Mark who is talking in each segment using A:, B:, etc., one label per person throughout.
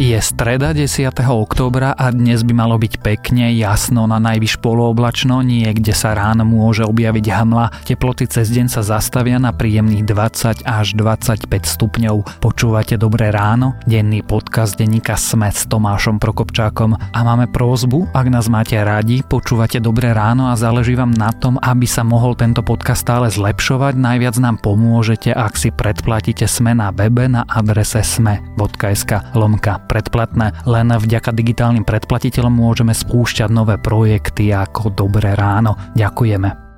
A: Je streda 10. októbra a dnes by malo byť pekne, jasno, na najvyš polooblačno, niekde sa ráno môže objaviť hmla, teploty cez deň sa zastavia na príjemných 20 až 25 stupňov. Počúvate Dobré ráno? Denný podcast denníka Sme s Tomášom Prokopčákom a máme prózbu, ak nás máte radi, počúvate Dobré ráno a záleží vám na tom, aby sa mohol tento podcast stále zlepšovať, najviac nám pomôžete, ak si predplatíte Sme na webe na adrese sme.sk lomka predplatné. Len vďaka digitálnym predplatiteľom môžeme spúšťať nové projekty ako Dobré ráno. Ďakujeme.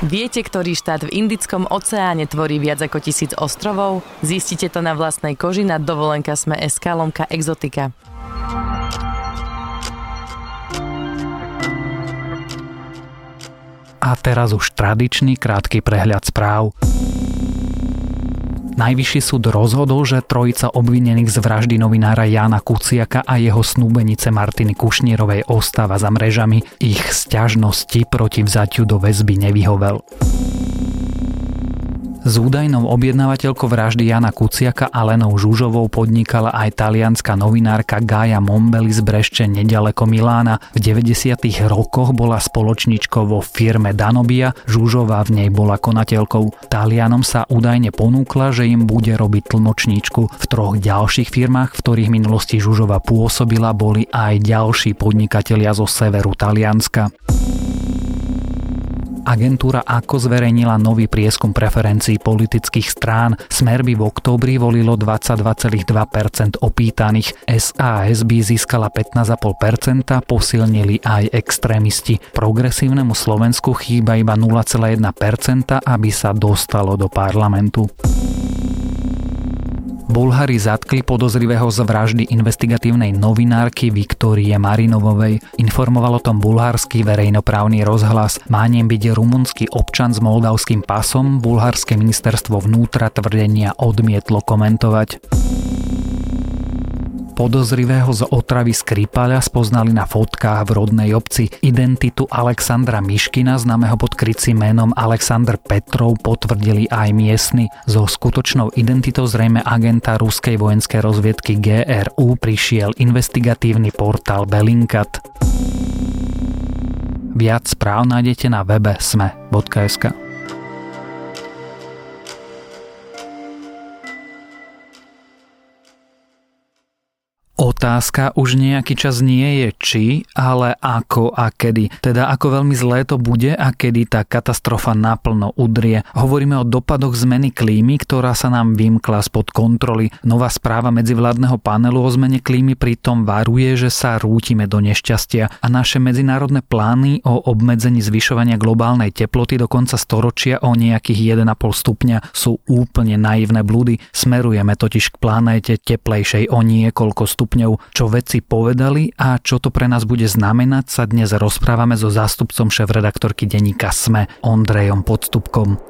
B: Viete, ktorý štát v Indickom oceáne tvorí viac ako tisíc ostrovov? Zistite to na vlastnej koži na dovolenka sme SK lomka exotika.
A: A teraz už tradičný krátky prehľad správ. Najvyšší súd rozhodol, že trojica obvinených z vraždy novinára Jana Kuciaka a jeho snúbenice Martiny Kušnírovej ostáva za mrežami. Ich sťažnosti proti vzatiu do väzby nevyhovel. S údajnou objednávateľkou vraždy Jana Kuciaka a Lenou Žužovou podnikala aj talianská novinárka Gaia Mombeli z Brešte nedaleko Milána. V 90. rokoch bola spoločničkou vo firme Danobia, Žužová v nej bola konateľkou. Talianom sa údajne ponúkla, že im bude robiť tlmočníčku. V troch ďalších firmách, v ktorých minulosti Žužova pôsobila, boli aj ďalší podnikatelia zo severu Talianska. Agentúra ako zverejnila nový prieskum preferencií politických strán. Smer by v októbri volilo 22,2% opýtaných. SAS by získala 15,5%, posilnili aj extrémisti. Progresívnemu Slovensku chýba iba 0,1%, aby sa dostalo do parlamentu. Bulhári zatkli podozrivého z vraždy investigatívnej novinárky Viktórie Marinovovej. Informoval o tom bulhársky verejnoprávny rozhlas. Má ním byť rumunský občan s moldavským pasom, bulhárske ministerstvo vnútra tvrdenia odmietlo komentovať. Podozrivého z otravy Skripala spoznali na fotkách v rodnej obci. Identitu Alexandra Miškina, známeho pod krycím menom Alexander Petrov, potvrdili aj miestni. So skutočnou identitou zrejme agenta ruskej vojenskej rozviedky GRU prišiel investigatívny portál Belinkat. Viac správ nájdete na webe sme.sk. Otázka už nejaký čas nie je či, ale ako a kedy. Teda ako veľmi zlé to bude a kedy tá katastrofa naplno udrie. Hovoríme o dopadoch zmeny klímy, ktorá sa nám vymkla spod kontroly. Nová správa medzivládneho panelu o zmene klímy pritom varuje, že sa rútime do nešťastia a naše medzinárodné plány o obmedzení zvyšovania globálnej teploty do konca storočia o nejakých 1,5 stupňa sú úplne naivné blúdy. Smerujeme totiž k planéte teplejšej o niekoľko stupňov stupňov. Čo vedci povedali a čo to pre nás bude znamenať, sa dnes rozprávame so zástupcom šéf-redaktorky denníka SME, Ondrejom Podstupkom.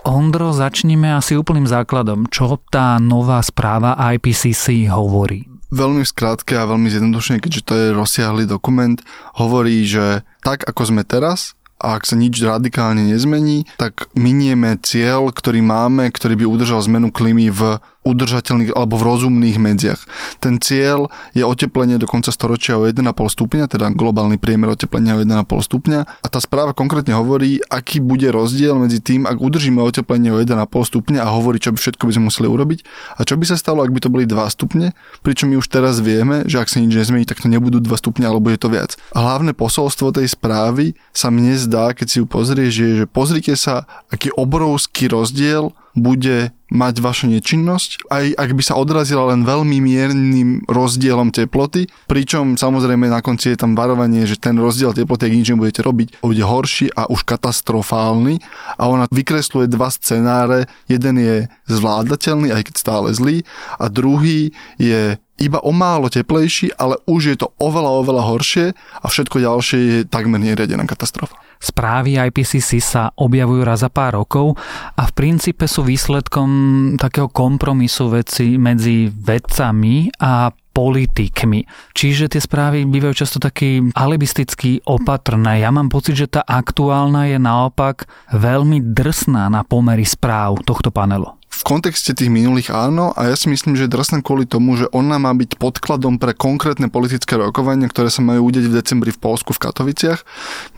A: Ondro, začníme asi úplným základom. Čo tá nová správa IPCC hovorí?
C: Veľmi skrátke a veľmi zjednodušene, keďže to je rozsiahly dokument, hovorí, že tak ako sme teraz, a ak sa nič radikálne nezmení, tak minieme cieľ, ktorý máme, ktorý by udržal zmenu klímy v udržateľných alebo v rozumných medziach. Ten cieľ je oteplenie do konca storočia o 1,5 stupňa, teda globálny priemer oteplenia o 1,5 stupňa a tá správa konkrétne hovorí, aký bude rozdiel medzi tým, ak udržíme oteplenie o 1,5 stupňa a hovorí, čo by všetko by sme museli urobiť a čo by sa stalo, ak by to boli 2 stupne, pričom my už teraz vieme, že ak sa nič nezmení, tak to nebudú 2 stupne alebo je to viac. A hlavné posolstvo tej správy sa mne zdá, keď si ju pozrieš, je, že pozrite sa, aký obrovský rozdiel bude mať vaša nečinnosť, aj ak by sa odrazila len veľmi miernym rozdielom teploty, pričom samozrejme na konci je tam varovanie, že ten rozdiel teploty, ak nič nebudete robiť, bude horší a už katastrofálny. A ona vykresluje dva scenáre, jeden je zvládateľný, aj keď stále zlý a druhý je iba o málo teplejší, ale už je to oveľa, oveľa horšie a všetko ďalšie je takmer neriadená katastrofa.
A: Správy IPCC sa objavujú raz za pár rokov a v princípe sú výsledkom takého kompromisu veci medzi vedcami a politikmi. Čiže tie správy bývajú často taký alibisticky opatrné. Ja mám pocit, že tá aktuálna je naopak veľmi drsná na pomery správ tohto panelu.
C: V kontexte tých minulých áno a ja si myslím, že je kvôli tomu, že ona má byť podkladom pre konkrétne politické rokovania, ktoré sa majú udeť v decembri v Polsku v Katoviciach,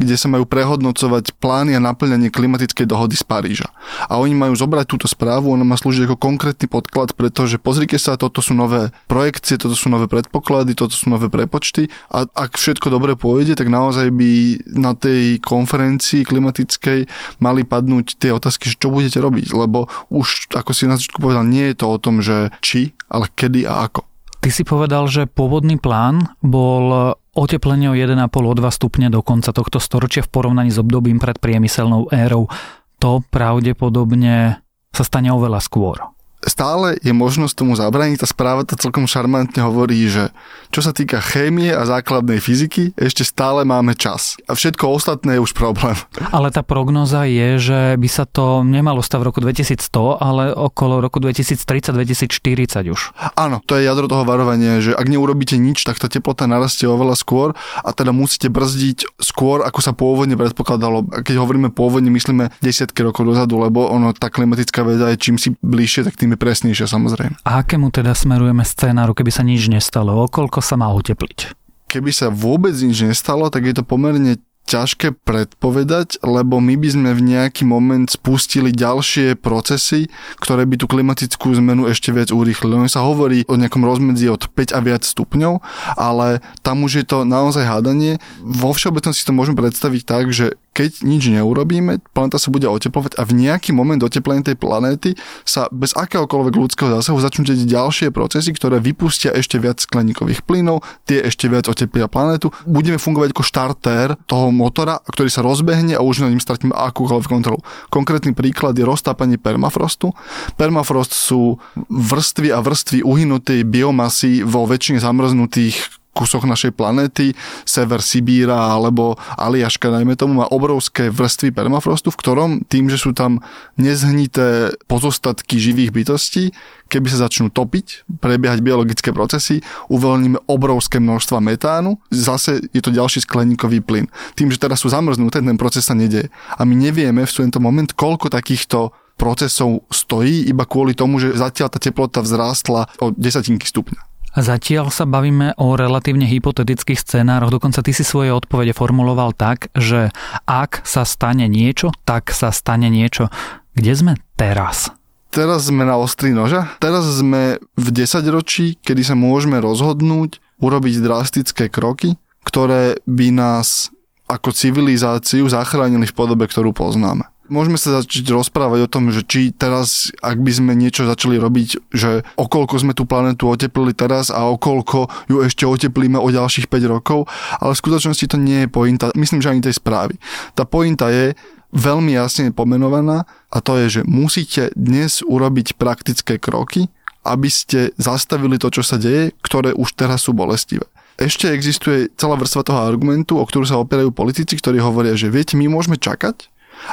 C: kde sa majú prehodnocovať plány a naplňanie klimatickej dohody z Paríža. A oni majú zobrať túto správu, ona má slúžiť ako konkrétny podklad, pretože pozrite sa, toto sú nové projekcie, toto sú nové predpoklady, toto sú nové prepočty a ak všetko dobre pôjde, tak naozaj by na tej konferencii klimatickej mali padnúť tie otázky, že čo budete robiť, lebo už ako si na začiatku povedal, nie je to o tom, že či, ale kedy a ako.
A: Ty si povedal, že pôvodný plán bol oteplenie o 1,5 o 2 stupne do konca tohto storočia v porovnaní s obdobím pred priemyselnou érou. To pravdepodobne sa stane oveľa skôr
C: stále je možnosť tomu zabrániť. Tá správa to celkom šarmantne hovorí, že čo sa týka chémie a základnej fyziky, ešte stále máme čas. A všetko ostatné je už problém.
A: Ale tá prognoza je, že by sa to nemalo stať v roku 2100, ale okolo roku 2030-2040 už.
C: Áno, to je jadro toho varovania, že ak neurobíte nič, tak tá teplota narastie oveľa skôr a teda musíte brzdiť skôr, ako sa pôvodne predpokladalo. Keď hovoríme pôvodne, myslíme desiatky rokov dozadu, lebo ono, tá klimatická veda je čím si bližšie, tak tým je presnejšia samozrejme.
A: A akému teda smerujeme scénáru, keby sa nič nestalo? Okoľko sa má utepliť?
C: Keby sa vôbec nič nestalo, tak je to pomerne ťažké predpovedať, lebo my by sme v nejaký moment spustili ďalšie procesy, ktoré by tú klimatickú zmenu ešte viac urýchlili. Ono sa hovorí o nejakom rozmedzi od 5 a viac stupňov, ale tam už je to naozaj hádanie. Vo všeobecnosti to môžeme predstaviť tak, že keď nič neurobíme, planéta sa bude oteplovať a v nejaký moment oteplenia tej planéty sa bez akéhokoľvek ľudského zásahu začnú deť ďalšie procesy, ktoré vypustia ešte viac skleníkových plynov, tie ešte viac oteplia planétu. Budeme fungovať ako štartér toho motora, ktorý sa rozbehne a už na ním stratíme akúkoľvek kontrolu. Konkrétny príklad je roztápanie permafrostu. Permafrost sú vrstvy a vrstvy uhynutej biomasy vo väčšine zamrznutých kúsoch našej planéty, sever Sibíra alebo Aliaška, najmä tomu, má obrovské vrstvy permafrostu, v ktorom tým, že sú tam nezhnité pozostatky živých bytostí, keby sa začnú topiť, prebiehať biologické procesy, uvoľníme obrovské množstva metánu, zase je to ďalší skleníkový plyn. Tým, že teraz sú zamrznuté, ten proces sa nedieje. A my nevieme v tento moment, koľko takýchto procesov stojí iba kvôli tomu, že zatiaľ tá teplota vzrástla o desatinky stupňa.
A: Zatiaľ sa bavíme o relatívne hypotetických scénároch, dokonca ty si svoje odpovede formuloval tak, že ak sa stane niečo, tak sa stane niečo. Kde sme teraz?
C: Teraz sme na ostri noža. Teraz sme v 10 ročí, kedy sa môžeme rozhodnúť urobiť drastické kroky, ktoré by nás ako civilizáciu zachránili v podobe, ktorú poznáme môžeme sa začať rozprávať o tom, že či teraz, ak by sme niečo začali robiť, že okolko sme tú planetu oteplili teraz a okolko ju ešte oteplíme o ďalších 5 rokov, ale v skutočnosti to nie je pointa, myslím, že ani tej správy. Tá pointa je veľmi jasne pomenovaná a to je, že musíte dnes urobiť praktické kroky, aby ste zastavili to, čo sa deje, ktoré už teraz sú bolestivé ešte existuje celá vrstva toho argumentu, o ktorú sa opierajú politici, ktorí hovoria, že viete, my môžeme čakať,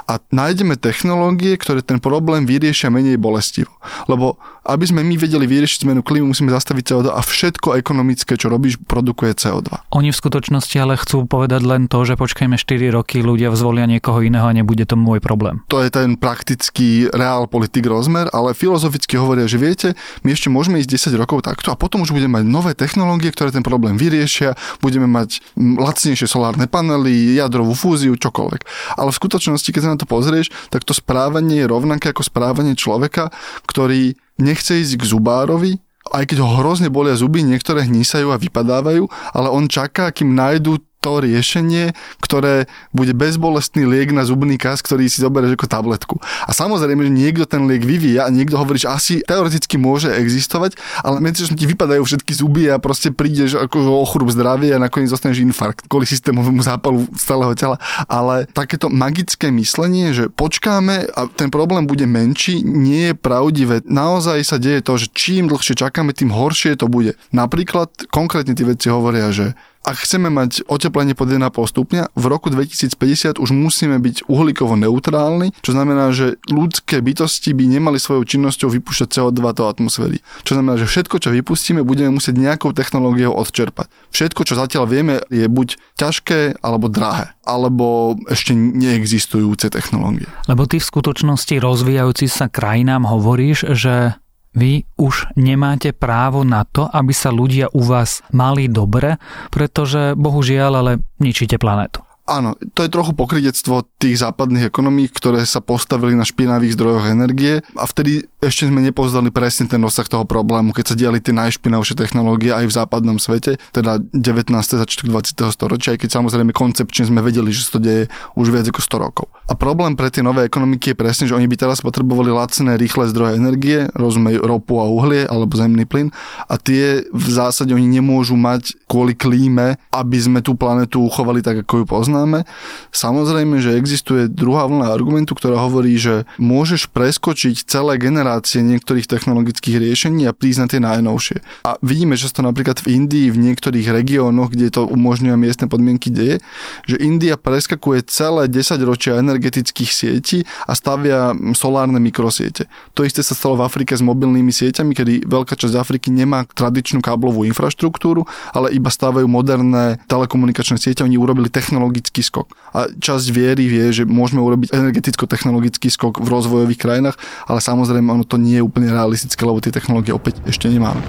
C: a nájdeme technológie, ktoré ten problém vyriešia menej bolestivo. Lebo aby sme my vedeli vyriešiť zmenu klímy, musíme zastaviť CO2 a všetko ekonomické, čo robíš, produkuje CO2.
A: Oni v skutočnosti ale chcú povedať len to, že počkajme 4 roky, ľudia zvolia niekoho iného a nebude to môj problém.
C: To je ten praktický reál politik rozmer, ale filozoficky hovoria, že viete, my ešte môžeme ísť 10 rokov takto a potom už budeme mať nové technológie, ktoré ten problém vyriešia, budeme mať lacnejšie solárne panely, jadrovú fúziu, čokoľvek. Ale v skutočnosti, keď sa na to pozrieš, tak to správanie je rovnaké ako správanie človeka, ktorý nechce ísť k zubárovi, aj keď ho hrozne bolia zuby, niektoré hnísajú a vypadávajú, ale on čaká, kým nájdú to riešenie, ktoré bude bezbolestný liek na zubný kas, ktorý si zoberieš ako tabletku. A samozrejme, že niekto ten liek vyvíja a niekto hovorí, že asi teoreticky môže existovať, ale medzi ti vypadajú všetky zuby a proste prídeš ako o chrup zdravie a nakoniec zostaneš infarkt kvôli systémovému zápalu celého tela. Ale takéto magické myslenie, že počkáme a ten problém bude menší, nie je pravdivé. Naozaj sa deje to, že čím dlhšie čakáme, tým horšie to bude. Napríklad konkrétne tie veci hovoria, že ak chceme mať oteplenie pod 1,5 stupňa, v roku 2050 už musíme byť uhlíkovo neutrálni, čo znamená, že ľudské bytosti by nemali svojou činnosťou vypúšťať CO2 do atmosféry. Čo znamená, že všetko, čo vypustíme, budeme musieť nejakou technológiou odčerpať. Všetko, čo zatiaľ vieme, je buď ťažké alebo drahé, alebo ešte neexistujúce technológie.
A: Lebo ty v skutočnosti rozvíjajúci sa krajinám hovoríš, že vy už nemáte právo na to, aby sa ľudia u vás mali dobre, pretože bohužiaľ ale ničíte planetu.
C: Áno, to je trochu pokrytectvo tých západných ekonomík, ktoré sa postavili na špinavých zdrojoch energie a vtedy ešte sme nepoznali presne ten rozsah toho problému, keď sa diali tie najšpinavšie technológie aj v západnom svete, teda 19. začiatok 20. storočia, aj keď samozrejme koncepčne sme vedeli, že sa to deje už viac ako 100 rokov. A problém pre tie nové ekonomiky je presne, že oni by teraz potrebovali lacné, rýchle zdroje energie, rozumejú ropu a uhlie alebo zemný plyn a tie v zásade oni nemôžu mať kvôli klíme, aby sme tú planetu uchovali tak, ako ju poznáme poznáme. Samozrejme, že existuje druhá vlna argumentu, ktorá hovorí, že môžeš preskočiť celé generácie niektorých technologických riešení a prísť na tie najnovšie. A vidíme, že to napríklad v Indii, v niektorých regiónoch, kde to umožňuje miestne podmienky deje, že India preskakuje celé 10 ročia energetických sietí a stavia solárne mikrosiete. To isté sa stalo v Afrike s mobilnými sieťami, kedy veľká časť Afriky nemá tradičnú káblovú infraštruktúru, ale iba stávajú moderné telekomunikačné siete. Oni urobili technologické technologický skok. A časť viery vie, že môžeme urobiť energeticko-technologický skok v rozvojových krajinách, ale samozrejme ono to nie je úplne realistické, lebo tie technológie opäť ešte nemáme.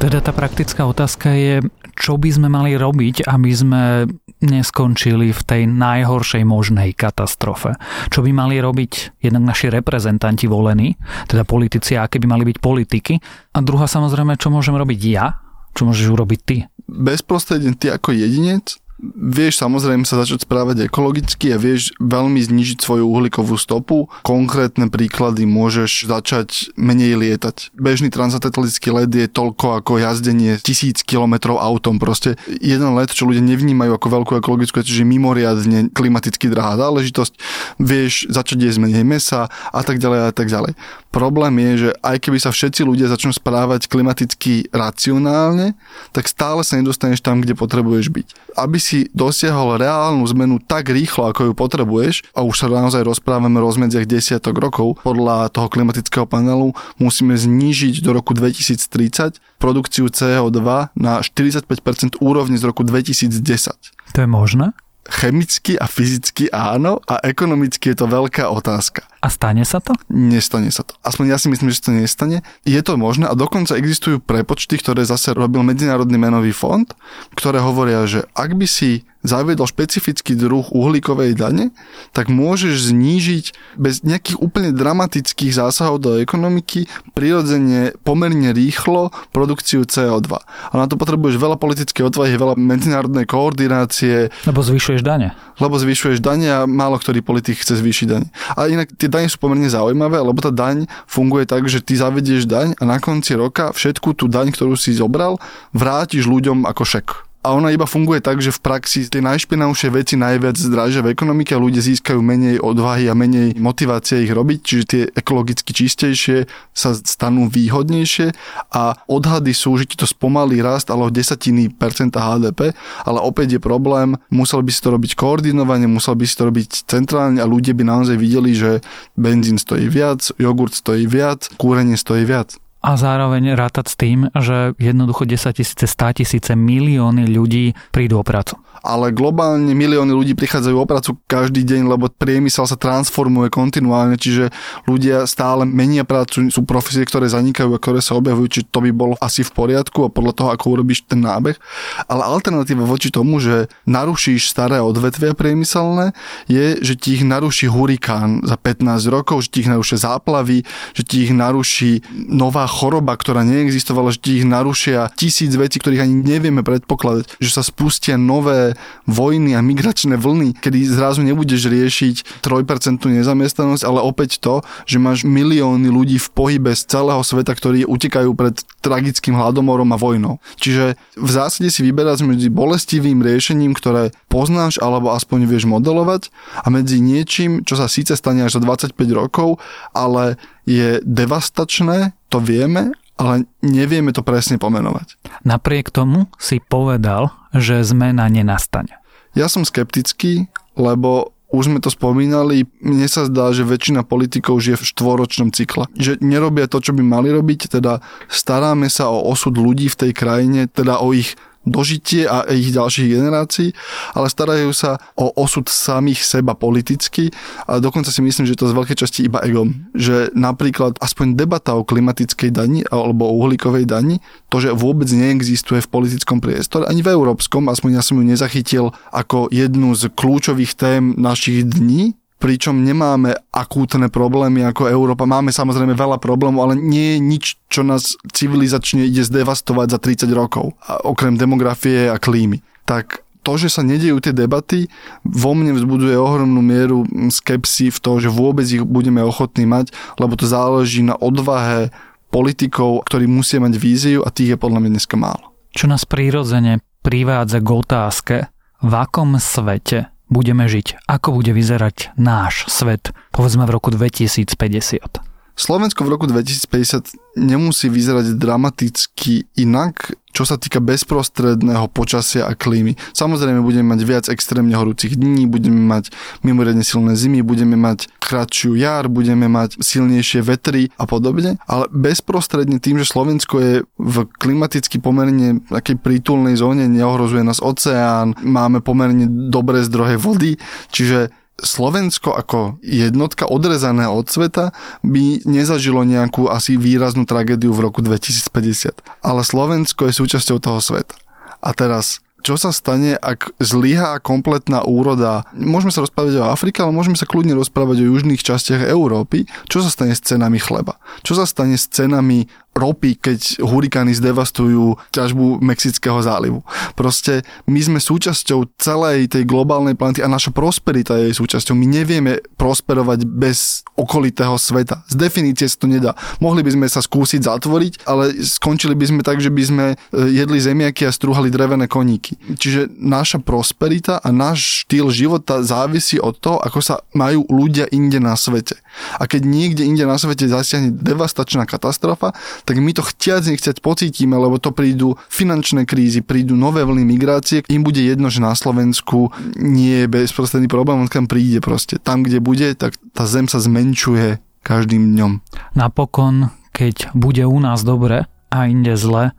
A: Teda tá praktická otázka je, čo by sme mali robiť, aby sme neskončili v tej najhoršej možnej katastrofe. Čo by mali robiť jednak naši reprezentanti volení, teda politici, aké by mali byť politiky. A druhá samozrejme, čo môžem robiť ja, čo môžeš urobiť ty.
C: Bezprostredne ty ako jedinec vieš samozrejme sa začať správať ekologicky a vieš veľmi znižiť svoju uhlíkovú stopu. Konkrétne príklady môžeš začať menej lietať. Bežný transatlantický let je toľko ako jazdenie tisíc kilometrov autom. Proste jeden let, čo ľudia nevnímajú ako veľkú ekologickú, čiže mimoriadne klimaticky drahá záležitosť. Vieš začať jesť menej mesa a tak ďalej a tak ďalej. Problém je, že aj keby sa všetci ľudia začnú správať klimaticky racionálne, tak stále sa nedostaneš tam, kde potrebuješ byť. Aby si dosiahol reálnu zmenu tak rýchlo, ako ju potrebuješ, a už sa naozaj rozprávame o rozmedziach desiatok rokov, podľa toho klimatického panelu musíme znížiť do roku 2030 produkciu CO2 na 45% úrovni z roku 2010.
A: To je možné?
C: Chemicky a fyzicky áno a ekonomicky je to veľká otázka.
A: A stane sa to?
C: Nestane sa to. Aspoň ja si myslím, že to nestane. Je to možné a dokonca existujú prepočty, ktoré zase robil Medzinárodný menový fond, ktoré hovoria, že ak by si zaviedol špecifický druh uhlíkovej dane, tak môžeš znížiť bez nejakých úplne dramatických zásahov do ekonomiky prirodzene pomerne rýchlo produkciu CO2. A na to potrebuješ veľa politickej odvahy, veľa medzinárodnej koordinácie.
A: Lebo zvyšuješ dane.
C: Lebo zvyšuješ dane a málo ktorý politik chce zvýšiť dane. A inak tie dane sú pomerne zaujímavé, lebo tá daň funguje tak, že ty zavedieš daň a na konci roka všetku tú daň, ktorú si zobral, vrátiš ľuďom ako šek a ona iba funguje tak, že v praxi tie najšpinavšie veci najviac zdražia v ekonomike a ľudia získajú menej odvahy a menej motivácie ich robiť, čiže tie ekologicky čistejšie sa stanú výhodnejšie a odhady sú, že ti to spomalí rast, ale o desatiny percenta HDP, ale opäť je problém, musel by si to robiť koordinovane, musel by si to robiť centrálne a ľudia by naozaj videli, že benzín stojí viac, jogurt stojí viac, kúrenie stojí viac
A: a zároveň rátať s tým, že jednoducho 10 tisíce, 100 tisíce, milióny ľudí prídu o prácu
C: ale globálne milióny ľudí prichádzajú o prácu každý deň, lebo priemysel sa transformuje kontinuálne, čiže ľudia stále menia prácu, sú profesie, ktoré zanikajú a ktoré sa objavujú, či to by bolo asi v poriadku a podľa toho, ako urobíš ten nábeh. Ale alternatíva voči tomu, že narušíš staré odvetvia priemyselné, je, že ti ich naruší hurikán za 15 rokov, že ti ich narušia záplavy, že ti ich naruší nová choroba, ktorá neexistovala, že ti ich narušia tisíc vecí, ktorých ani nevieme predpokladať, že sa spustia nové vojny a migračné vlny, kedy zrazu nebudeš riešiť 3% nezamestnanosť, ale opäť to, že máš milióny ľudí v pohybe z celého sveta, ktorí utekajú pred tragickým hladomorom a vojnou. Čiže v zásade si vyberať medzi bolestivým riešením, ktoré poznáš alebo aspoň vieš modelovať a medzi niečím, čo sa síce stane až za 25 rokov, ale je devastačné, to vieme, ale nevieme to presne pomenovať.
A: Napriek tomu si povedal, že zmena nenastane.
C: Ja som skeptický, lebo už sme to spomínali, mne sa zdá, že väčšina politikov žije v štvoročnom cykle. Že nerobia to, čo by mali robiť, teda staráme sa o osud ľudí v tej krajine, teda o ich dožitie a ich ďalších generácií, ale starajú sa o osud samých seba politicky a dokonca si myslím, že to z veľkej časti iba egom. Že napríklad aspoň debata o klimatickej dani alebo o uhlíkovej dani, to, že vôbec neexistuje v politickom priestore, ani v európskom, aspoň ja som ju nezachytil ako jednu z kľúčových tém našich dní, pričom nemáme akútne problémy ako Európa. Máme samozrejme veľa problémov, ale nie je nič, čo nás civilizačne ide zdevastovať za 30 rokov, okrem demografie a klímy. Tak to, že sa nedejú tie debaty, vo mne vzbuduje ohromnú mieru skepsy v to, že vôbec ich budeme ochotní mať, lebo to záleží na odvahe politikov, ktorí musia mať víziu a tých je podľa mňa dneska málo.
A: Čo nás prirodzene privádza k otázke, v akom svete budeme žiť, ako bude vyzerať náš svet, povedzme v roku 2050.
C: Slovensko v roku 2050 nemusí vyzerať dramaticky inak, čo sa týka bezprostredného počasia a klímy. Samozrejme budeme mať viac extrémne horúcich dní, budeme mať mimoriadne silné zimy, budeme mať kratšiu jar, budeme mať silnejšie vetry a podobne, ale bezprostredne tým, že Slovensko je v klimaticky pomerne takej prítulnej zóne, neohrozuje nás oceán, máme pomerne dobré zdroje vody, čiže Slovensko ako jednotka odrezané od sveta by nezažilo nejakú asi výraznú tragédiu v roku 2050. Ale Slovensko je súčasťou toho sveta. A teraz čo sa stane, ak zlyhá kompletná úroda. Môžeme sa rozprávať o Afrike, ale môžeme sa kľudne rozprávať o južných častiach Európy. Čo sa stane s cenami chleba? Čo sa stane s cenami ropy, keď hurikány zdevastujú ťažbu Mexického zálivu. Proste my sme súčasťou celej tej globálnej planety a naša prosperita je jej súčasťou. My nevieme prosperovať bez okolitého sveta. Z definície sa to nedá. Mohli by sme sa skúsiť zatvoriť, ale skončili by sme tak, že by sme e, jedli zemiaky a strúhali drevené koníky. Čiže naša prosperita a náš štýl života závisí od toho, ako sa majú ľudia inde na svete. A keď niekde inde na svete zasiahne devastačná katastrofa, tak my to chtiac nechciať pocítime, lebo to prídu finančné krízy, prídu nové vlny migrácie, im bude jedno, že na Slovensku nie je bezprostredný problém, on kam príde proste. Tam, kde bude, tak tá zem sa zmenšuje každým dňom.
A: Napokon, keď bude u nás dobre a inde zle,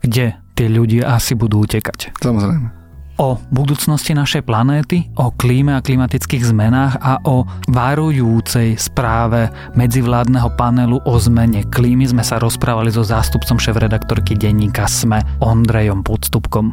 A: kde tie ľudia asi budú utekať?
C: Samozrejme
A: o budúcnosti našej planéty, o klíme a klimatických zmenách a o varujúcej správe medzivládneho panelu o zmene klímy sme sa rozprávali so zástupcom šéf-redaktorky denníka SME Ondrejom Podstupkom.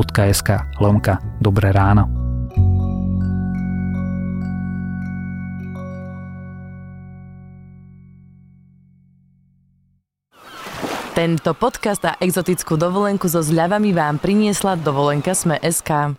A: www.sk lomka Dobré ráno.
B: Tento podcast a exotickú dovolenku so zľavami vám priniesla dovolenka Sme SK.